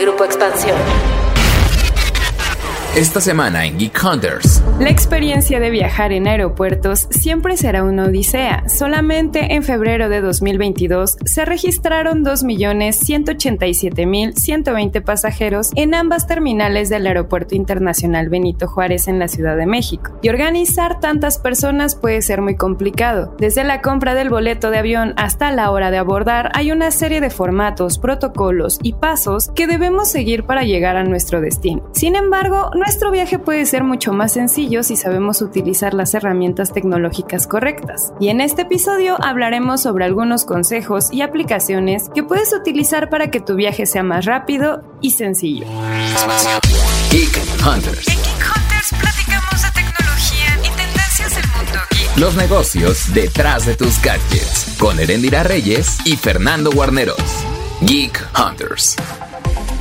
Grupo Expansión. Esta semana en Geek Hunters. La experiencia de viajar en aeropuertos siempre será una odisea. Solamente en febrero de 2022 se registraron 2.187.120 pasajeros en ambas terminales del Aeropuerto Internacional Benito Juárez en la Ciudad de México. Y organizar tantas personas puede ser muy complicado. Desde la compra del boleto de avión hasta la hora de abordar hay una serie de formatos, protocolos y pasos que debemos seguir para llegar a nuestro destino. Sin embargo, nuestro viaje puede ser mucho más sencillo si sabemos utilizar las herramientas tecnológicas correctas. Y en este episodio hablaremos sobre algunos consejos y aplicaciones que puedes utilizar para que tu viaje sea más rápido y sencillo. Geek Hunters. En Geek Hunters platicamos de tecnología y tendencias del mundo geek. Los negocios detrás de tus gadgets. Con Erendira Reyes y Fernando Guarneros. Geek Hunters.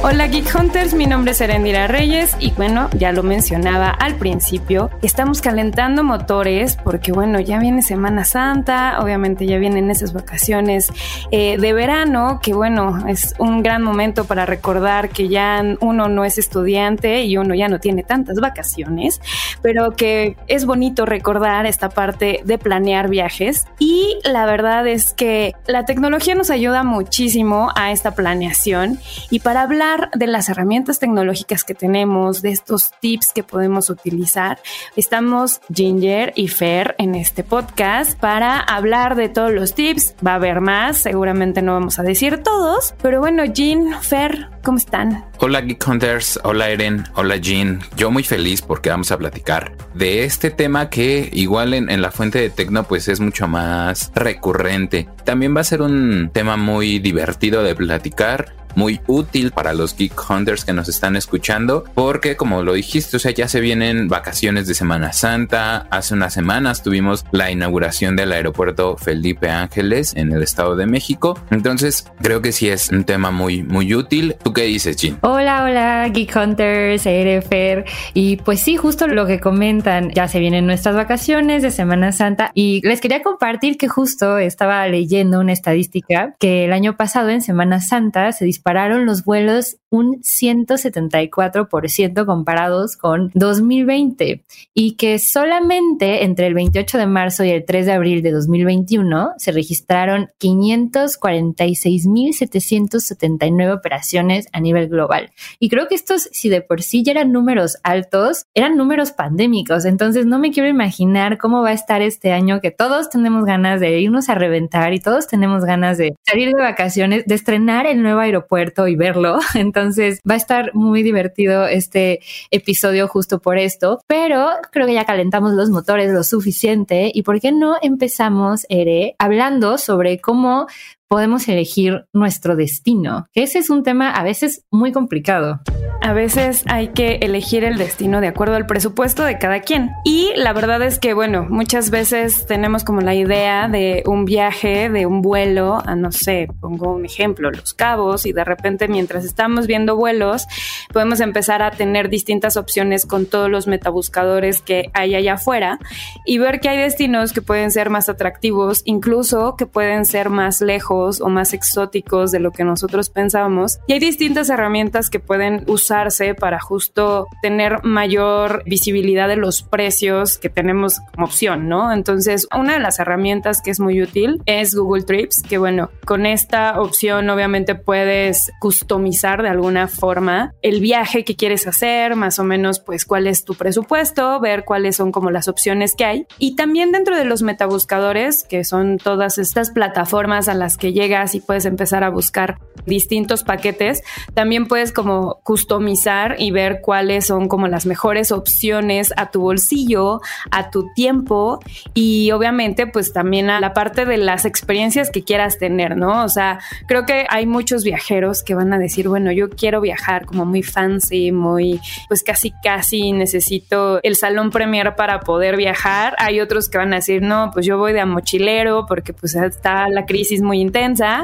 Hola Geek Hunters, mi nombre es Erendira Reyes y bueno, ya lo mencionaba al principio, estamos calentando motores porque bueno, ya viene Semana Santa, obviamente ya vienen esas vacaciones eh, de verano, que bueno, es un gran momento para recordar que ya uno no es estudiante y uno ya no tiene tantas vacaciones, pero que es bonito recordar esta parte de planear viajes. Y la verdad es que la tecnología nos ayuda muchísimo a esta planeación. Y para hablar de las herramientas tecnológicas que tenemos, de estos tips que podemos utilizar. Estamos Ginger y Fer en este podcast para hablar de todos los tips. Va a haber más, seguramente no vamos a decir todos, pero bueno, Jean, Fer, ¿cómo están? Hola Geek Hunters, hola Eren, hola Jean. Yo muy feliz porque vamos a platicar de este tema que igual en, en la fuente de Tecno pues es mucho más recurrente. También va a ser un tema muy divertido de platicar muy útil para los Geek Hunters que nos están escuchando, porque como lo dijiste, o sea, ya se vienen vacaciones de Semana Santa. Hace unas semanas tuvimos la inauguración del aeropuerto Felipe Ángeles en el Estado de México. Entonces, creo que sí es un tema muy, muy útil. ¿Tú qué dices, Jin? Hola, hola, Geek Hunters, Erefer. Y pues sí, justo lo que comentan, ya se vienen nuestras vacaciones de Semana Santa y les quería compartir que justo estaba leyendo una estadística que el año pasado en Semana Santa se dispararon los vuelos un 174% comparados con 2020 y que solamente entre el 28 de marzo y el 3 de abril de 2021 se registraron 546.779 operaciones a nivel global. Y creo que estos, si de por sí ya eran números altos, eran números pandémicos. Entonces no me quiero imaginar cómo va a estar este año que todos tenemos ganas de irnos a reventar y todos tenemos ganas de salir de vacaciones, de estrenar el nuevo aeropuerto y verlo. Entonces va a estar muy divertido este episodio justo por esto, pero creo que ya calentamos los motores lo suficiente y por qué no empezamos, Ere, hablando sobre cómo podemos elegir nuestro destino, ese es un tema a veces muy complicado. A veces hay que elegir el destino de acuerdo al presupuesto de cada quien. Y la verdad es que, bueno, muchas veces tenemos como la idea de un viaje, de un vuelo a, no sé, pongo un ejemplo, Los Cabos, y de repente mientras estamos viendo vuelos, podemos empezar a tener distintas opciones con todos los metabuscadores que hay allá afuera y ver que hay destinos que pueden ser más atractivos, incluso que pueden ser más lejos o más exóticos de lo que nosotros pensábamos. Y hay distintas herramientas que pueden usarse para justo tener mayor visibilidad de los precios que tenemos como opción, ¿no? Entonces, una de las herramientas que es muy útil es Google Trips, que bueno, con esta opción obviamente puedes customizar de alguna forma el viaje que quieres hacer, más o menos pues cuál es tu presupuesto, ver cuáles son como las opciones que hay. Y también dentro de los metabuscadores, que son todas estas plataformas a las que llegas y puedes empezar a buscar distintos paquetes, también puedes como customizar y ver cuáles son como las mejores opciones a tu bolsillo, a tu tiempo y obviamente pues también a la parte de las experiencias que quieras tener, ¿no? O sea, creo que hay muchos viajeros que van a decir, bueno, yo quiero viajar como muy fancy, muy, pues casi casi necesito el salón premier para poder viajar. Hay otros que van a decir, no, pues yo voy de a mochilero porque pues está la crisis muy intensa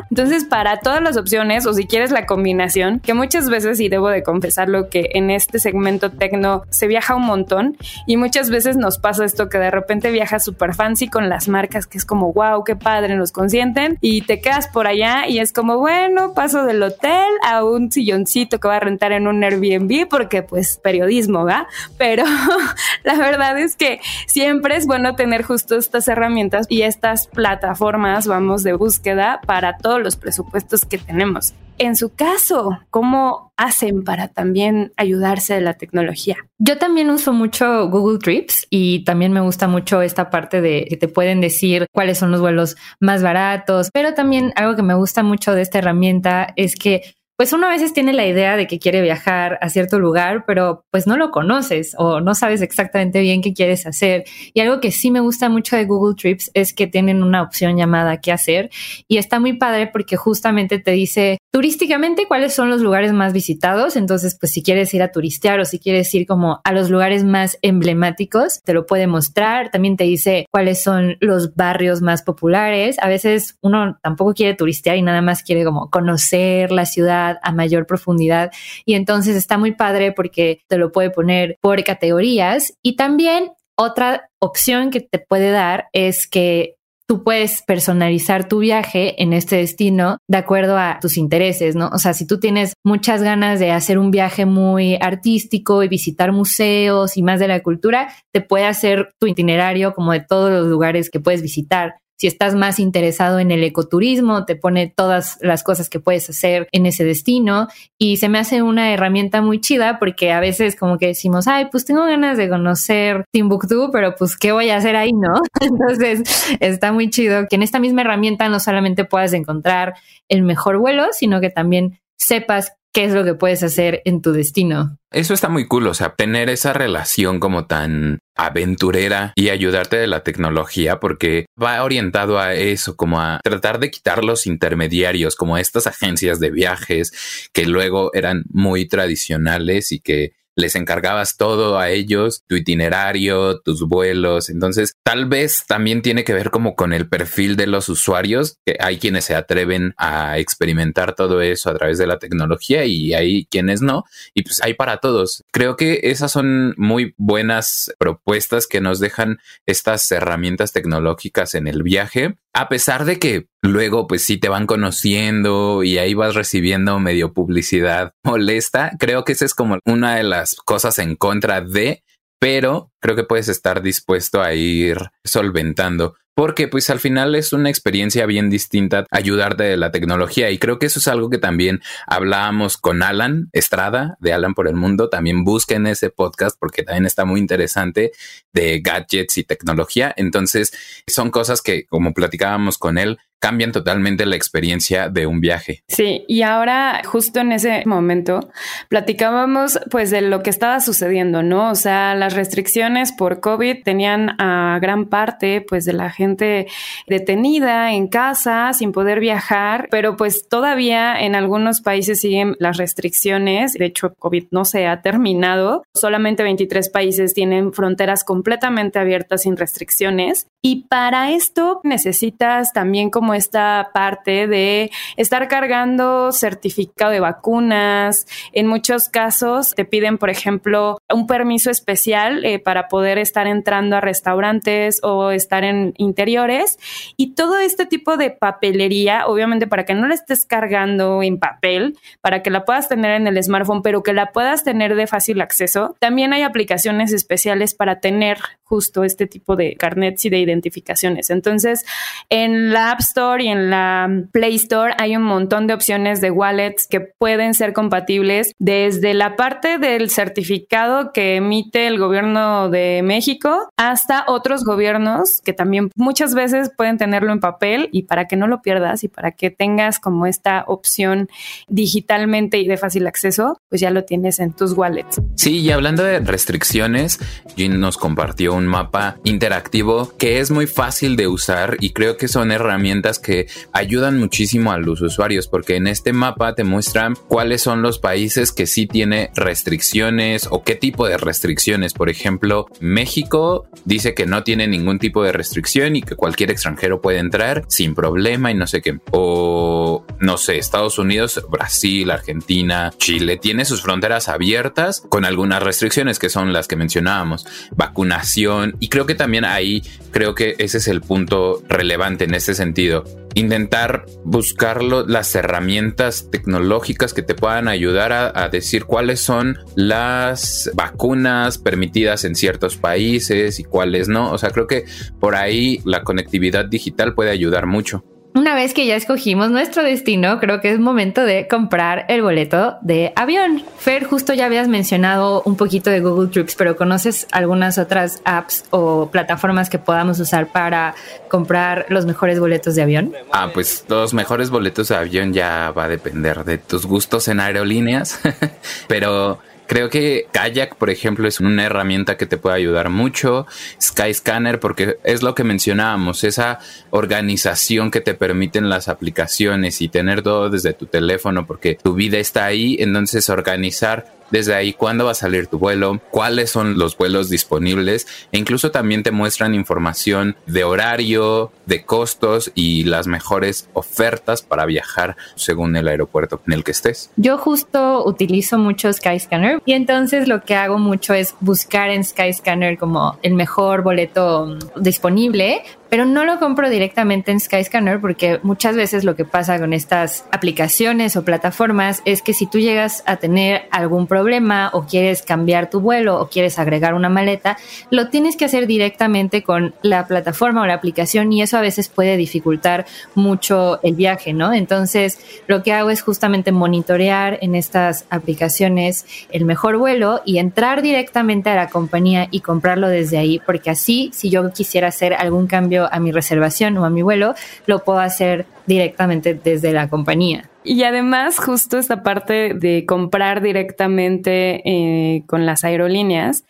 Entonces, para todas las opciones, o si quieres la combinación, que muchas veces, y debo de confesarlo, que en este segmento tecno se viaja un montón y muchas veces nos pasa esto que de repente viajas súper fancy con las marcas, que es como, wow, qué padre, nos consienten y te quedas por allá y es como, bueno, paso del hotel a un silloncito que va a rentar en un Airbnb porque pues periodismo, ¿va? Pero la verdad es que siempre es bueno tener justo estas herramientas y estas plataformas, vamos, de búsqueda para todos los presupuestos que tenemos. En su caso, ¿cómo hacen para también ayudarse de la tecnología? Yo también uso mucho Google Trips y también me gusta mucho esta parte de que te pueden decir cuáles son los vuelos más baratos, pero también algo que me gusta mucho de esta herramienta es que pues uno a veces tiene la idea de que quiere viajar a cierto lugar, pero pues no lo conoces o no sabes exactamente bien qué quieres hacer. Y algo que sí me gusta mucho de Google Trips es que tienen una opción llamada qué hacer y está muy padre porque justamente te dice turísticamente cuáles son los lugares más visitados. Entonces, pues si quieres ir a turistear o si quieres ir como a los lugares más emblemáticos, te lo puede mostrar. También te dice cuáles son los barrios más populares. A veces uno tampoco quiere turistear y nada más quiere como conocer la ciudad a mayor profundidad. Y entonces está muy padre porque te lo puede poner por categorías. Y también otra opción que te puede dar es que tú puedes personalizar tu viaje en este destino de acuerdo a tus intereses, ¿no? O sea, si tú tienes muchas ganas de hacer un viaje muy artístico y visitar museos y más de la cultura, te puede hacer tu itinerario como de todos los lugares que puedes visitar. Si estás más interesado en el ecoturismo, te pone todas las cosas que puedes hacer en ese destino y se me hace una herramienta muy chida porque a veces como que decimos, ay, pues tengo ganas de conocer Timbuktu, pero pues qué voy a hacer ahí, ¿no? Entonces está muy chido que en esta misma herramienta no solamente puedas encontrar el mejor vuelo, sino que también sepas qué es lo que puedes hacer en tu destino. Eso está muy cool, o sea, tener esa relación como tan aventurera y ayudarte de la tecnología porque va orientado a eso, como a tratar de quitar los intermediarios, como estas agencias de viajes que luego eran muy tradicionales y que les encargabas todo a ellos, tu itinerario, tus vuelos. Entonces, tal vez también tiene que ver como con el perfil de los usuarios, que hay quienes se atreven a experimentar todo eso a través de la tecnología y hay quienes no. Y pues hay para todos. Creo que esas son muy buenas propuestas que nos dejan estas herramientas tecnológicas en el viaje a pesar de que luego pues sí te van conociendo y ahí vas recibiendo medio publicidad molesta, creo que esa es como una de las cosas en contra de, pero creo que puedes estar dispuesto a ir solventando porque pues al final es una experiencia bien distinta ayudarte de la tecnología. Y creo que eso es algo que también hablábamos con Alan Estrada de Alan por el Mundo, también busquen ese podcast porque también está muy interesante de gadgets y tecnología, entonces son cosas que como platicábamos con él cambian totalmente la experiencia de un viaje. Sí, y ahora justo en ese momento platicábamos pues de lo que estaba sucediendo, ¿no? O sea, las restricciones por COVID tenían a gran parte pues de la gente detenida en casa sin poder viajar, pero pues todavía en algunos países siguen las restricciones, de hecho COVID no se ha terminado, solamente 23 países tienen fronteras completamente abiertas sin restricciones y para esto necesitas también como esta parte de estar cargando certificado de vacunas. En muchos casos te piden, por ejemplo, un permiso especial eh, para poder estar entrando a restaurantes o estar en interiores. Y todo este tipo de papelería, obviamente para que no la estés cargando en papel, para que la puedas tener en el smartphone, pero que la puedas tener de fácil acceso. También hay aplicaciones especiales para tener justo este tipo de carnets y de identificaciones. Entonces, en la App Store y en la Play Store hay un montón de opciones de wallets que pueden ser compatibles desde la parte del certificado que emite el gobierno de México hasta otros gobiernos que también muchas veces pueden tenerlo en papel y para que no lo pierdas y para que tengas como esta opción digitalmente y de fácil acceso, pues ya lo tienes en tus wallets. Sí, y hablando de restricciones, Jin nos compartió un mapa interactivo que es muy fácil de usar y creo que son herramientas que ayudan muchísimo a los usuarios porque en este mapa te muestran cuáles son los países que sí tiene restricciones o qué tipo de restricciones. Por ejemplo, México dice que no tiene ningún tipo de restricción y que cualquier extranjero puede entrar sin problema y no sé qué. O no sé, Estados Unidos, Brasil, Argentina, Chile tiene sus fronteras abiertas con algunas restricciones que son las que mencionábamos, vacunación y creo que también ahí creo que ese es el punto relevante en este sentido intentar buscar las herramientas tecnológicas que te puedan ayudar a, decir cuáles son las vacunas permitidas en ciertos países y cuáles no. O sea, creo que por ahí la conectividad digital puede ayudar mucho. Una vez que ya escogimos nuestro destino, creo que es momento de comprar el boleto de avión. Fer, justo ya habías mencionado un poquito de Google Trips, pero ¿conoces algunas otras apps o plataformas que podamos usar para comprar los mejores boletos de avión? Ah, pues los mejores boletos de avión ya va a depender de tus gustos en aerolíneas, pero Creo que Kayak, por ejemplo, es una herramienta que te puede ayudar mucho. Skyscanner, porque es lo que mencionábamos, esa organización que te permiten las aplicaciones y tener todo desde tu teléfono, porque tu vida está ahí. Entonces, organizar desde ahí cuándo va a salir tu vuelo, cuáles son los vuelos disponibles e incluso también te muestran información de horario, de costos y las mejores ofertas para viajar según el aeropuerto en el que estés. Yo justo utilizo mucho Skyscanner y entonces lo que hago mucho es buscar en Skyscanner como el mejor boleto disponible pero no lo compro directamente en Skyscanner porque muchas veces lo que pasa con estas aplicaciones o plataformas es que si tú llegas a tener algún problema o quieres cambiar tu vuelo o quieres agregar una maleta, lo tienes que hacer directamente con la plataforma o la aplicación y eso a veces puede dificultar mucho el viaje, ¿no? Entonces, lo que hago es justamente monitorear en estas aplicaciones el mejor vuelo y entrar directamente a la compañía y comprarlo desde ahí, porque así, si yo quisiera hacer algún cambio a mi reservación o a mi vuelo, lo puedo hacer directamente desde la compañía. Y además, justo esta parte de comprar directamente eh, con las aerolíneas,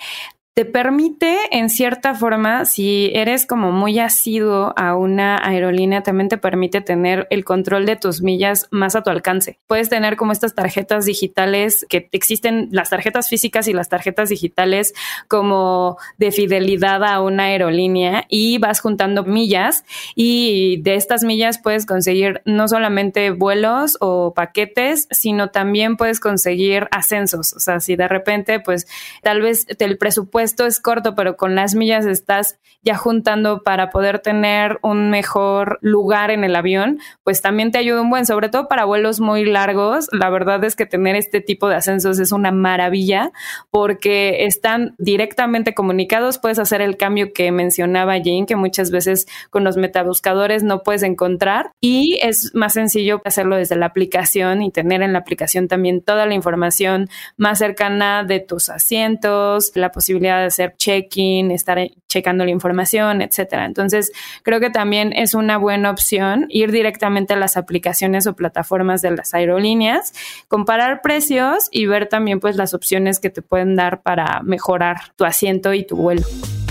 te permite, en cierta forma, si eres como muy asiduo a una aerolínea, también te permite tener el control de tus millas más a tu alcance. Puedes tener como estas tarjetas digitales que existen, las tarjetas físicas y las tarjetas digitales como de fidelidad a una aerolínea y vas juntando millas y de estas millas puedes conseguir no solamente vuelos o paquetes, sino también puedes conseguir ascensos. O sea, si de repente, pues tal vez el presupuesto esto es corto, pero con las millas estás ya juntando para poder tener un mejor lugar en el avión, pues también te ayuda un buen, sobre todo para vuelos muy largos. La verdad es que tener este tipo de ascensos es una maravilla porque están directamente comunicados. Puedes hacer el cambio que mencionaba Jane, que muchas veces con los metabuscadores no puedes encontrar y es más sencillo hacerlo desde la aplicación y tener en la aplicación también toda la información más cercana de tus asientos, la posibilidad hacer check-in, estar checando la información, etcétera. Entonces, creo que también es una buena opción ir directamente a las aplicaciones o plataformas de las aerolíneas, comparar precios y ver también pues las opciones que te pueden dar para mejorar tu asiento y tu vuelo.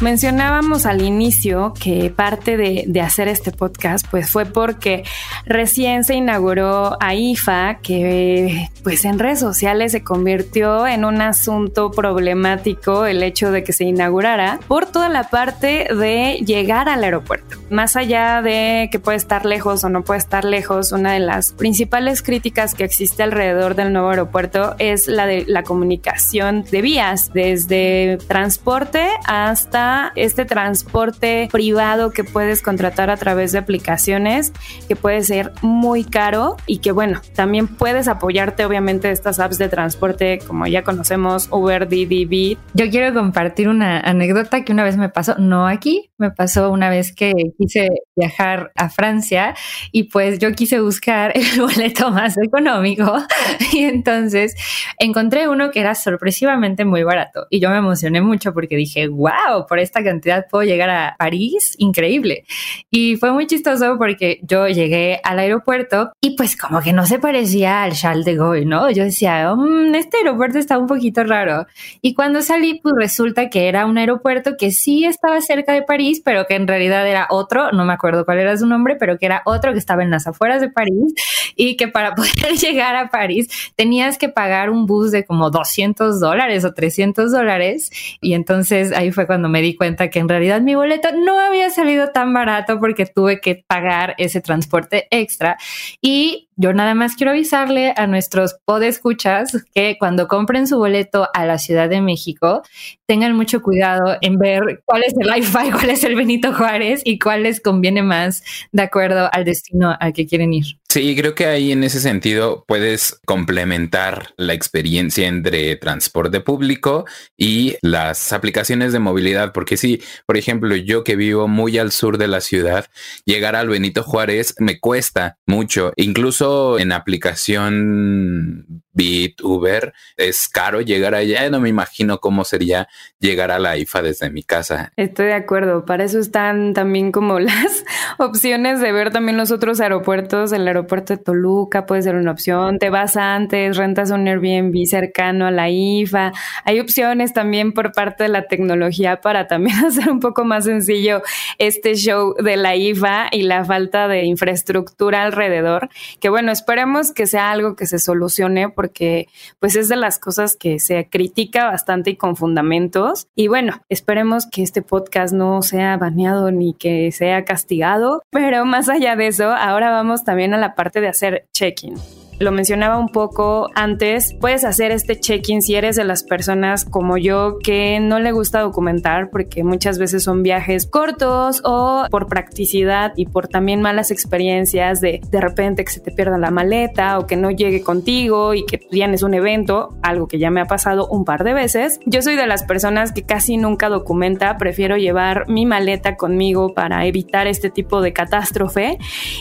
Mencionábamos al inicio que parte de, hacer este podcast pues fue porque recién se inauguró AIFA que pues en redes sociales se convirtió en un asunto problemático el hecho de que se inaugurara por toda la parte de llegar al aeropuerto. Más allá de que puede estar lejos o no puede estar lejos, una de las principales críticas que existe alrededor del nuevo aeropuerto es la de la comunicación de vías, desde transporte hasta este transporte privado que puedes contratar a través de aplicaciones, que puede ser muy caro y que bueno, también puedes apoyarte obviamente estas apps de transporte como ya conocemos, Uber, DDB. Yo quiero compartir una anécdota que una vez me pasó, no aquí, me pasó una vez que quise viajar a Francia y pues yo quise buscar el boleto más económico y entonces encontré uno que era sorpresivamente muy barato y yo me emocioné mucho porque dije, wow, por esta cantidad puedo llegar a París, increíble. Y fue muy chistoso porque yo llegué al aeropuerto y pues como que no se parecía al Charles de Gaulle, ¿no? Yo decía, mm, este aeropuerto está un poquito raro. Y cuando salí, pues resulta que era un aeropuerto que sí estaba cerca de París, pero que en realidad era otro, no me acuerdo cuál era su nombre, pero que era otro que estaba en las afueras de París y que para poder llegar a París tenías que pagar un bus de como 200 dólares o 300 dólares. Y entonces ahí fue cuando me di cuenta que en realidad mi boleto no había salido tan barato porque tuve que pagar ese transporte extra. Y yo nada más quiero avisarle a nuestros podescuchas que cuando compren su boleto a la Ciudad de México, tengan mucho cuidado en ver cuál es el Wi-Fi, cuál es el Benito Juárez y cuál les conviene más de acuerdo al destino al que quieren ir. Sí, creo que ahí en ese sentido puedes complementar la experiencia entre transporte público y las aplicaciones de movilidad, porque si, por ejemplo, yo que vivo muy al sur de la ciudad, llegar al Benito Juárez me cuesta mucho, incluso en aplicación Bit, Uber, es caro llegar allá, no me imagino cómo sería llegar a la IFA desde mi casa. Estoy de acuerdo, para eso están también como las opciones de ver también los otros aeropuertos, el aeropuerto de Toluca puede ser una opción. Te vas antes, rentas un Airbnb cercano a la IFA. Hay opciones también por parte de la tecnología para también hacer un poco más sencillo este show de la IFA y la falta de infraestructura alrededor. Que bueno, esperemos que sea algo que se solucione porque pues es de las cosas que se critica bastante y con fundamentos. Y bueno, esperemos que este podcast no sea baneado ni que sea castigado. Pero más allá de eso, ahora vamos también a la parte de hacer check-in lo mencionaba un poco antes, puedes hacer este check-in si eres de las personas como yo que no le gusta documentar porque muchas veces son viajes cortos o por practicidad y por también malas experiencias de de repente que se te pierda la maleta o que no llegue contigo y que tienes un evento, algo que ya me ha pasado un par de veces. Yo soy de las personas que casi nunca documenta, prefiero llevar mi maleta conmigo para evitar este tipo de catástrofe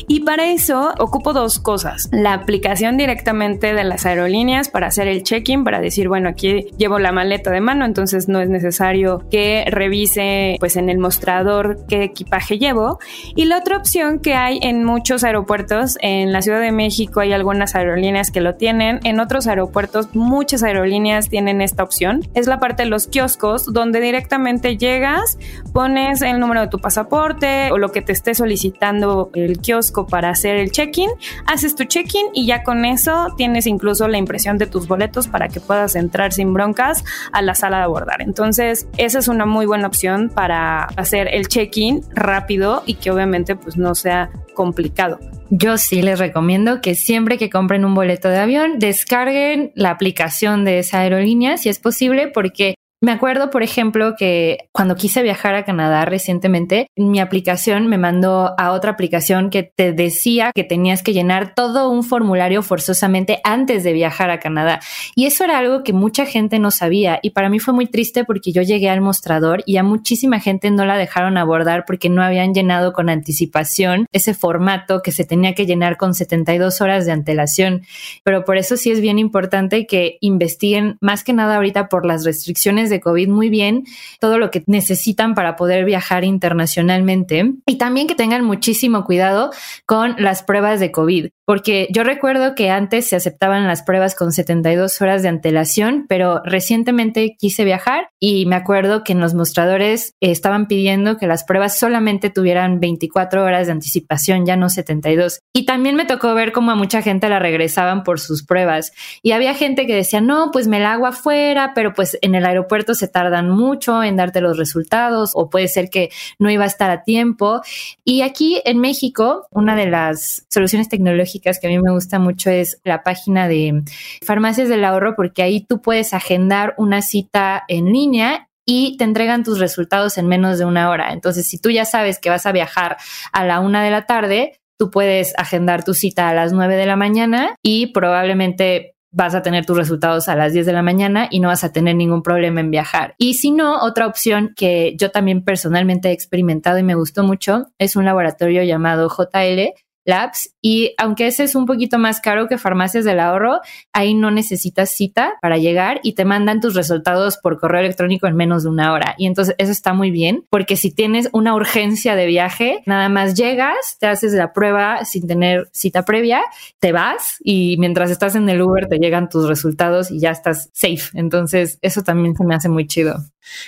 y para eso ocupo dos cosas, la aplicación directamente de las aerolíneas para hacer el check-in, para decir, bueno, aquí llevo la maleta de mano, entonces no es necesario que revise pues en el mostrador qué equipaje llevo. Y la otra opción que hay en muchos aeropuertos, en la Ciudad de México hay algunas aerolíneas que lo tienen, en otros aeropuertos muchas aerolíneas tienen esta opción, es la parte de los kioscos donde directamente llegas, pones el número de tu pasaporte o lo que te esté solicitando el kiosco para hacer el check-in, haces tu check-in y ya con con eso tienes incluso la impresión de tus boletos para que puedas entrar sin broncas a la sala de abordar. Entonces, esa es una muy buena opción para hacer el check-in rápido y que obviamente pues no sea complicado. Yo sí les recomiendo que siempre que compren un boleto de avión, descarguen la aplicación de esa aerolínea si es posible, porque me acuerdo, por ejemplo, que cuando quise viajar a Canadá recientemente, mi aplicación me mandó a otra aplicación que te decía que tenías que llenar todo un formulario forzosamente antes de viajar a Canadá. Y eso era algo que mucha gente no sabía. Y para mí fue muy triste porque yo llegué al mostrador y a muchísima gente no la dejaron abordar porque no habían llenado con anticipación ese formato que se tenía que llenar con 72 horas de antelación. Pero por eso sí es bien importante que investiguen más que nada ahorita por las restricciones de COVID muy bien todo lo que necesitan para poder viajar internacionalmente. Y también que tengan muchísimo cuidado con las pruebas de COVID, porque yo recuerdo que antes se aceptaban las pruebas con 72 horas de antelación, pero recientemente quise viajar y me acuerdo que en los mostradores estaban pidiendo que las pruebas solamente tuvieran 24 horas de anticipación, ya no 72. Y también me tocó ver cómo a mucha gente la regresaban por sus pruebas y había gente que decía, no, pues me la hago afuera, pero pues en el aeropuerto se tardan mucho en darte los resultados o puede ser que no iba a estar a tiempo. Y aquí en México, una de las soluciones tecnológicas que a mí me gusta mucho es la página de Farmacias del Ahorro porque ahí tú puedes agendar una cita en línea y te entregan tus resultados en menos de una hora. Entonces, si tú ya sabes que vas a viajar a la una de la tarde, tú puedes agendar tu cita a las nueve de la mañana y probablemente vas a tener tus resultados a las 10 de la mañana y no vas a tener ningún problema en viajar. Y si no, otra opción que yo también personalmente he experimentado y me gustó mucho es un laboratorio llamado JL Labs y aunque ese es un poquito más caro que farmacias del ahorro, ahí no necesitas cita para llegar y te mandan tus resultados por correo electrónico en menos de una hora. Y entonces eso está muy bien porque si tienes una urgencia de viaje, nada más llegas, te haces la prueba sin tener cita previa, te vas y mientras estás en el Uber te llegan tus resultados y ya estás safe. Entonces eso también se me hace muy chido.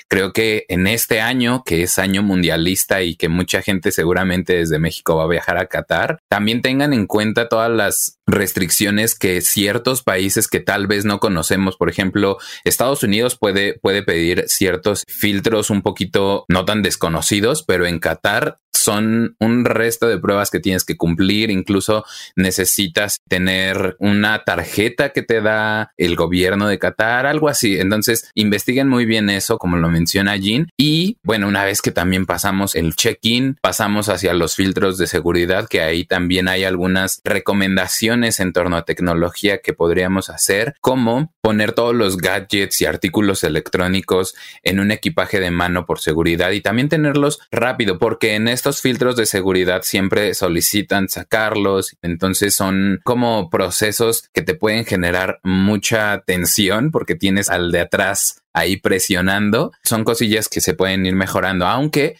Creo que en este año, que es año mundialista y que mucha gente seguramente desde México va a viajar a Qatar, también tengan en cuenta todas las restricciones que ciertos países que tal vez no conocemos, por ejemplo, Estados Unidos puede, puede pedir ciertos filtros un poquito no tan desconocidos, pero en Qatar son un resto de pruebas que tienes que cumplir. Incluso necesitas tener una tarjeta que te da el gobierno de Qatar, algo así. Entonces, investiguen muy bien eso, como lo menciona Jean. Y bueno, una vez que también pasamos el check-in, pasamos hacia los filtros de seguridad, que ahí también hay algunas recomendaciones en torno a tecnología que podríamos hacer, como poner todos los gadgets y artículos electrónicos en un equipaje de mano por seguridad y también tenerlos rápido, porque en estos filtros de seguridad siempre solicitan sacarlos, entonces son como procesos que te pueden generar mucha tensión porque tienes al de atrás ahí presionando. Son cosillas que se pueden ir mejorando, aunque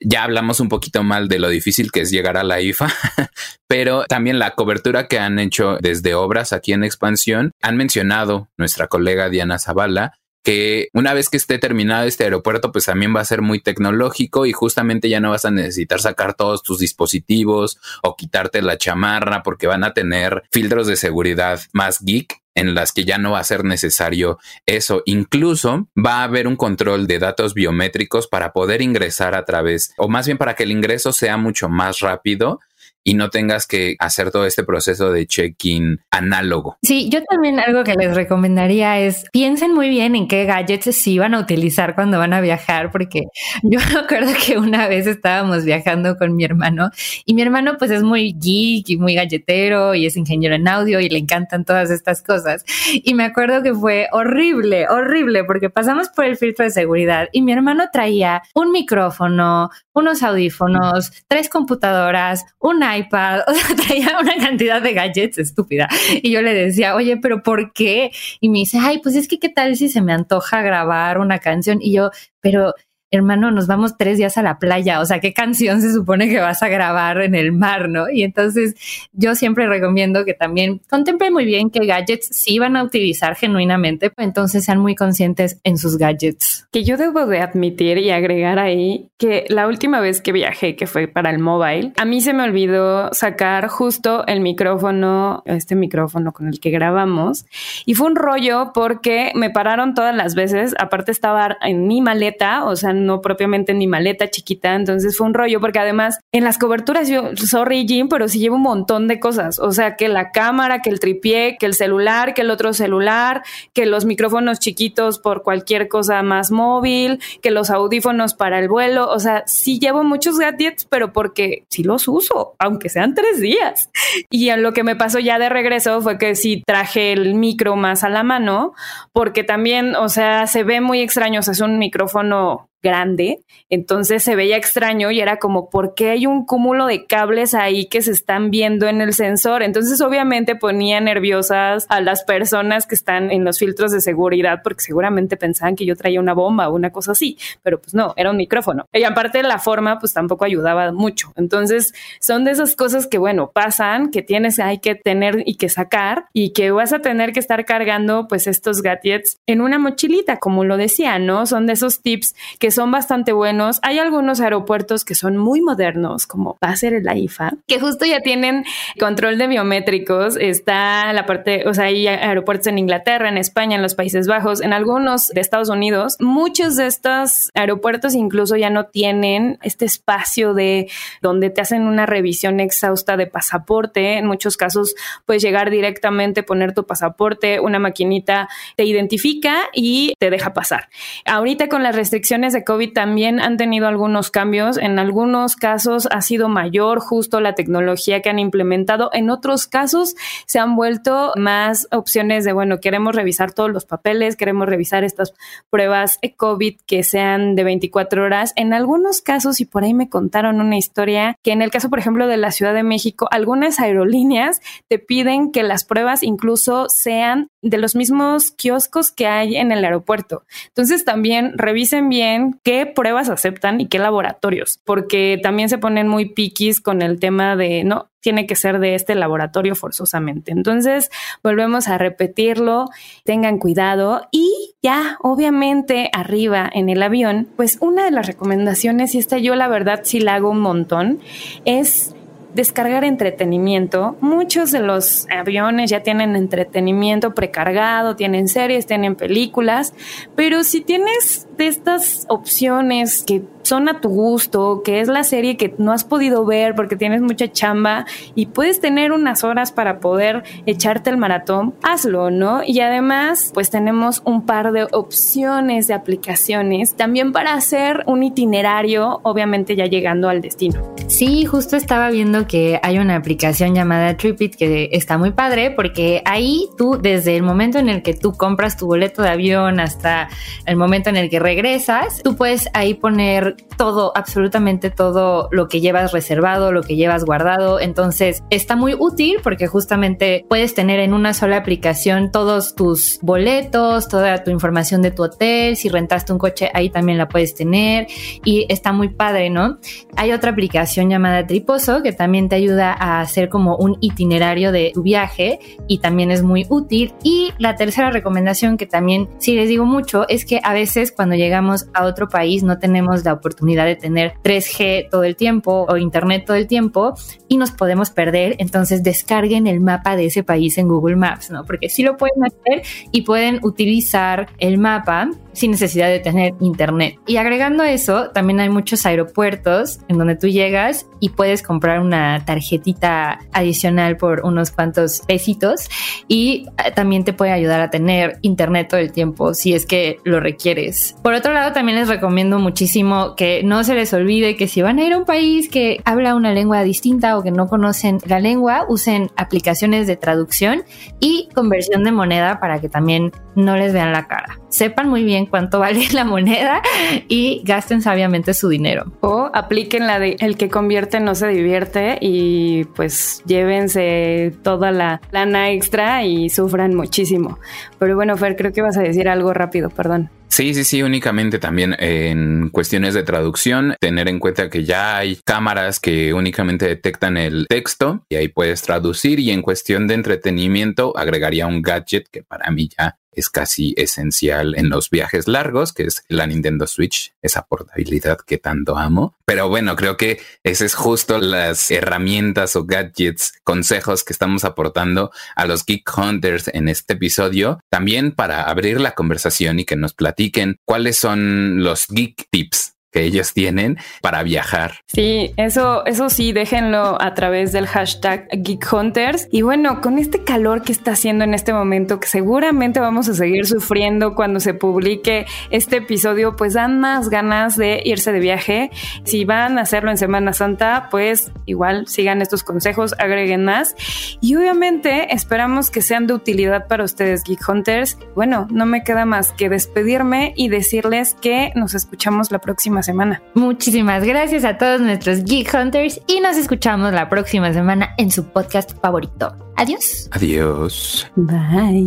ya hablamos un poquito mal de lo difícil que es llegar a la IFA, pero también la cobertura que han hecho desde obras aquí en expansión. Han mencionado nuestra colega Diana Zavala que una vez que esté terminado este aeropuerto, pues también va a ser muy tecnológico y justamente ya no vas a necesitar sacar todos tus dispositivos o quitarte la chamarra porque van a tener filtros de seguridad más geek en las que ya no va a ser necesario eso. Incluso va a haber un control de datos biométricos para poder ingresar a través, o más bien para que el ingreso sea mucho más rápido y no tengas que hacer todo este proceso de check-in análogo. Sí, yo también algo que les recomendaría es piensen muy bien en qué gadgets sí van a utilizar cuando van a viajar, porque yo me acuerdo que una vez estábamos viajando con mi hermano y mi hermano pues es muy geek y muy galletero y es ingeniero en audio y le encantan todas estas cosas. Y me acuerdo que fue horrible, horrible, porque pasamos por el filtro de seguridad y mi hermano traía un micrófono, unos audífonos, tres computadoras, un iPad, traía una cantidad de gadgets estúpida. Y yo le decía, oye, pero ¿por qué? Y me dice, ay, pues es que qué tal si se me antoja grabar una canción. Y yo, pero hermano, nos vamos tres días a la playa, o sea, ¿qué canción se supone que vas a grabar en el mar, no? Y entonces yo siempre recomiendo que también contemplen muy bien qué gadgets sí van a utilizar genuinamente, entonces sean muy conscientes en sus gadgets. Que yo debo de admitir y agregar ahí que la última vez que viajé, que fue para el mobile, a mí se me olvidó sacar justo el micrófono, este micrófono con el que grabamos, y fue un rollo porque me pararon todas las veces, aparte estaba en mi maleta, o sea, no propiamente en mi maleta chiquita, entonces fue un rollo porque además en las coberturas yo, sorry Jim, pero sí llevo un montón de cosas, o sea, que la cámara, que el tripié, que el celular, que el otro celular, que los micrófonos chiquitos por cualquier cosa más móvil, que los audífonos para el vuelo, o sea, sí llevo muchos gadgets, pero porque sí los uso, aunque sean tres días. Y lo que me pasó ya de regreso fue que sí traje el micro más a la mano, porque también, o sea, se ve muy extraño, o sea, es un micrófono grande, entonces se veía extraño y era como, ¿por qué hay un cúmulo de cables ahí que se están viendo en el sensor? Entonces obviamente ponía nerviosas a las personas que están en los filtros de seguridad porque seguramente pensaban que yo traía una bomba o una cosa así, pero pues no, era un micrófono. Y aparte la forma pues tampoco ayudaba mucho. Entonces son de esas cosas que bueno, pasan, que tienes, hay que tener y que sacar y que vas a tener que estar cargando pues estos gadgets en una mochilita, como lo decía, ¿no? Son de esos tips que son bastante buenos. Hay algunos aeropuertos que son muy modernos, como va a ser el AIFA, que justo ya tienen control de biométricos. Está la parte, o sea, hay aeropuertos en Inglaterra, en España, en los Países Bajos, en algunos de Estados Unidos. Muchos de estos aeropuertos incluso ya no tienen este espacio de donde te hacen una revisión exhausta de pasaporte. En muchos casos puedes llegar directamente, poner tu pasaporte, una maquinita te identifica y te deja pasar. Ahorita con las restricciones COVID también han tenido algunos cambios. En algunos casos ha sido mayor justo la tecnología que han implementado. En otros casos se han vuelto más opciones de, bueno, queremos revisar todos los papeles, queremos revisar estas pruebas COVID que sean de 24 horas. En algunos casos, y por ahí me contaron una historia, que en el caso, por ejemplo, de la Ciudad de México, algunas aerolíneas te piden que las pruebas incluso sean de los mismos kioscos que hay en el aeropuerto. Entonces también revisen bien qué pruebas aceptan y qué laboratorios, porque también se ponen muy piquis con el tema de, no, tiene que ser de este laboratorio forzosamente. Entonces, volvemos a repetirlo, tengan cuidado y ya, obviamente, arriba en el avión, pues una de las recomendaciones, y esta yo la verdad sí la hago un montón, es descargar entretenimiento. Muchos de los aviones ya tienen entretenimiento precargado, tienen series, tienen películas, pero si tienes de estas opciones que son a tu gusto, que es la serie que no has podido ver porque tienes mucha chamba y puedes tener unas horas para poder echarte el maratón, hazlo, ¿no? Y además, pues tenemos un par de opciones de aplicaciones también para hacer un itinerario, obviamente ya llegando al destino. Sí, justo estaba viendo que hay una aplicación llamada Tripit que está muy padre porque ahí tú desde el momento en el que tú compras tu boleto de avión hasta el momento en el que regresas, tú puedes ahí poner todo, absolutamente todo lo que llevas reservado, lo que llevas guardado. Entonces está muy útil porque justamente puedes tener en una sola aplicación todos tus boletos, toda tu información de tu hotel, si rentaste un coche ahí también la puedes tener y está muy padre, ¿no? Hay otra aplicación llamada Triposo que también te ayuda a hacer como un itinerario de tu viaje y también es muy útil. Y la tercera recomendación que también sí les digo mucho es que a veces cuando llegamos a otro país no tenemos la oportunidad de tener 3G todo el tiempo o internet todo el tiempo y nos podemos perder. Entonces descarguen el mapa de ese país en Google Maps, ¿no? Porque sí lo pueden hacer y pueden utilizar el mapa sin necesidad de tener internet. Y agregando eso, también hay muchos aeropuertos en donde tú llegas y puedes comprar una tarjetita adicional por unos cuantos pesitos y eh, también te puede ayudar a tener internet todo el tiempo si es que lo requieres. Por otro lado, también les recomiendo muchísimo que no se les olvide que si van a ir a un país que habla una lengua distinta o que no conocen la lengua, usen aplicaciones de traducción y conversión de moneda para que también no les vean la cara. Sepan muy bien cuánto vale la moneda y gasten sabiamente su dinero. O apliquen la de el que convierte no se divierte y pues llévense toda la lana extra y sufran muchísimo. Pero bueno, Fer, creo que vas a decir algo rápido, perdón. Sí, sí, sí, únicamente también en cuestiones de traducción, tener en cuenta que ya hay cámaras que únicamente detectan el texto y ahí puedes traducir y en cuestión de entretenimiento agregaría un gadget que para mí ya es casi esencial en los viajes largos, que es la Nintendo Switch, esa portabilidad que tanto amo. Pero bueno, creo que ese es justo las herramientas o gadgets, consejos que estamos aportando a los Geek Hunters en este episodio, también para abrir la conversación y que nos platiquen cuáles son los geek tips que ellos tienen para viajar. Sí, eso, eso sí, déjenlo a través del hashtag Geek Hunters. Y bueno, con este calor que está haciendo en este momento, que seguramente vamos a seguir sufriendo cuando se publique este episodio, pues dan más ganas de irse de viaje. Si van a hacerlo en Semana Santa, pues igual sigan estos consejos, agreguen más. Y obviamente esperamos que sean de utilidad para ustedes, Geek Hunters. Bueno, no me queda más que despedirme y decirles que nos escuchamos la semana. Muchísimas gracias a todos nuestros Geek Hunters y nos escuchamos la próxima semana en su podcast favorito. Adiós. Adiós. Bye.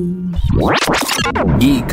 Geek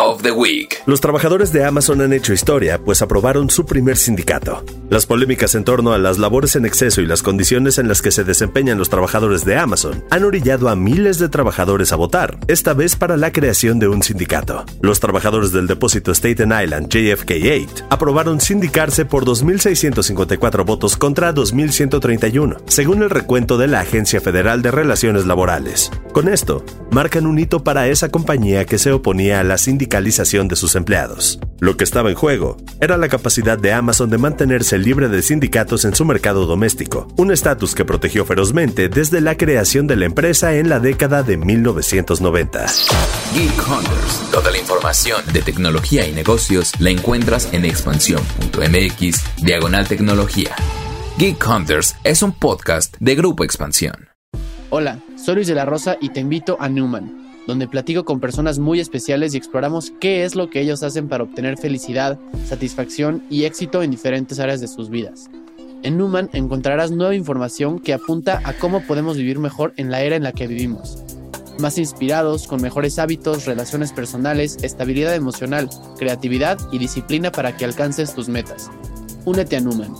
of the Week. Los trabajadores de Amazon han hecho historia, pues aprobaron su primer sindicato. Las polémicas en torno a las labores en exceso y las condiciones en las que se desempeñan los trabajadores de Amazon han orillado a miles de trabajadores a votar, esta vez para la creación de un sindicato. Los trabajadores del depósito Staten Island JFK8 aprobaron sindicarse por 2.654 votos contra 2.131, según el recuento de la Agencia Federal de Relaciones laborales. Con esto, marcan un hito para esa compañía que se oponía a la sindicalización de sus empleados. Lo que estaba en juego era la capacidad de Amazon de mantenerse libre de sindicatos en su mercado doméstico, un estatus que protegió ferozmente desde la creación de la empresa en la década de 1990. Geek Hunters. Toda la información de tecnología y negocios la encuentras en expansión.mx, diagonal tecnología. Geek Hunters es un podcast de Grupo Expansión. Hola, soy Luis de la Rosa y te invito a Newman, donde platico con personas muy especiales y exploramos qué es lo que ellos hacen para obtener felicidad, satisfacción y éxito en diferentes áreas de sus vidas. En Newman encontrarás nueva información que apunta a cómo podemos vivir mejor en la era en la que vivimos. Más inspirados, con mejores hábitos, relaciones personales, estabilidad emocional, creatividad y disciplina para que alcances tus metas. Únete a Newman.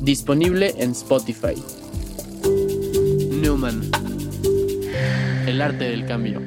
Disponible en Spotify. El arte del cambio.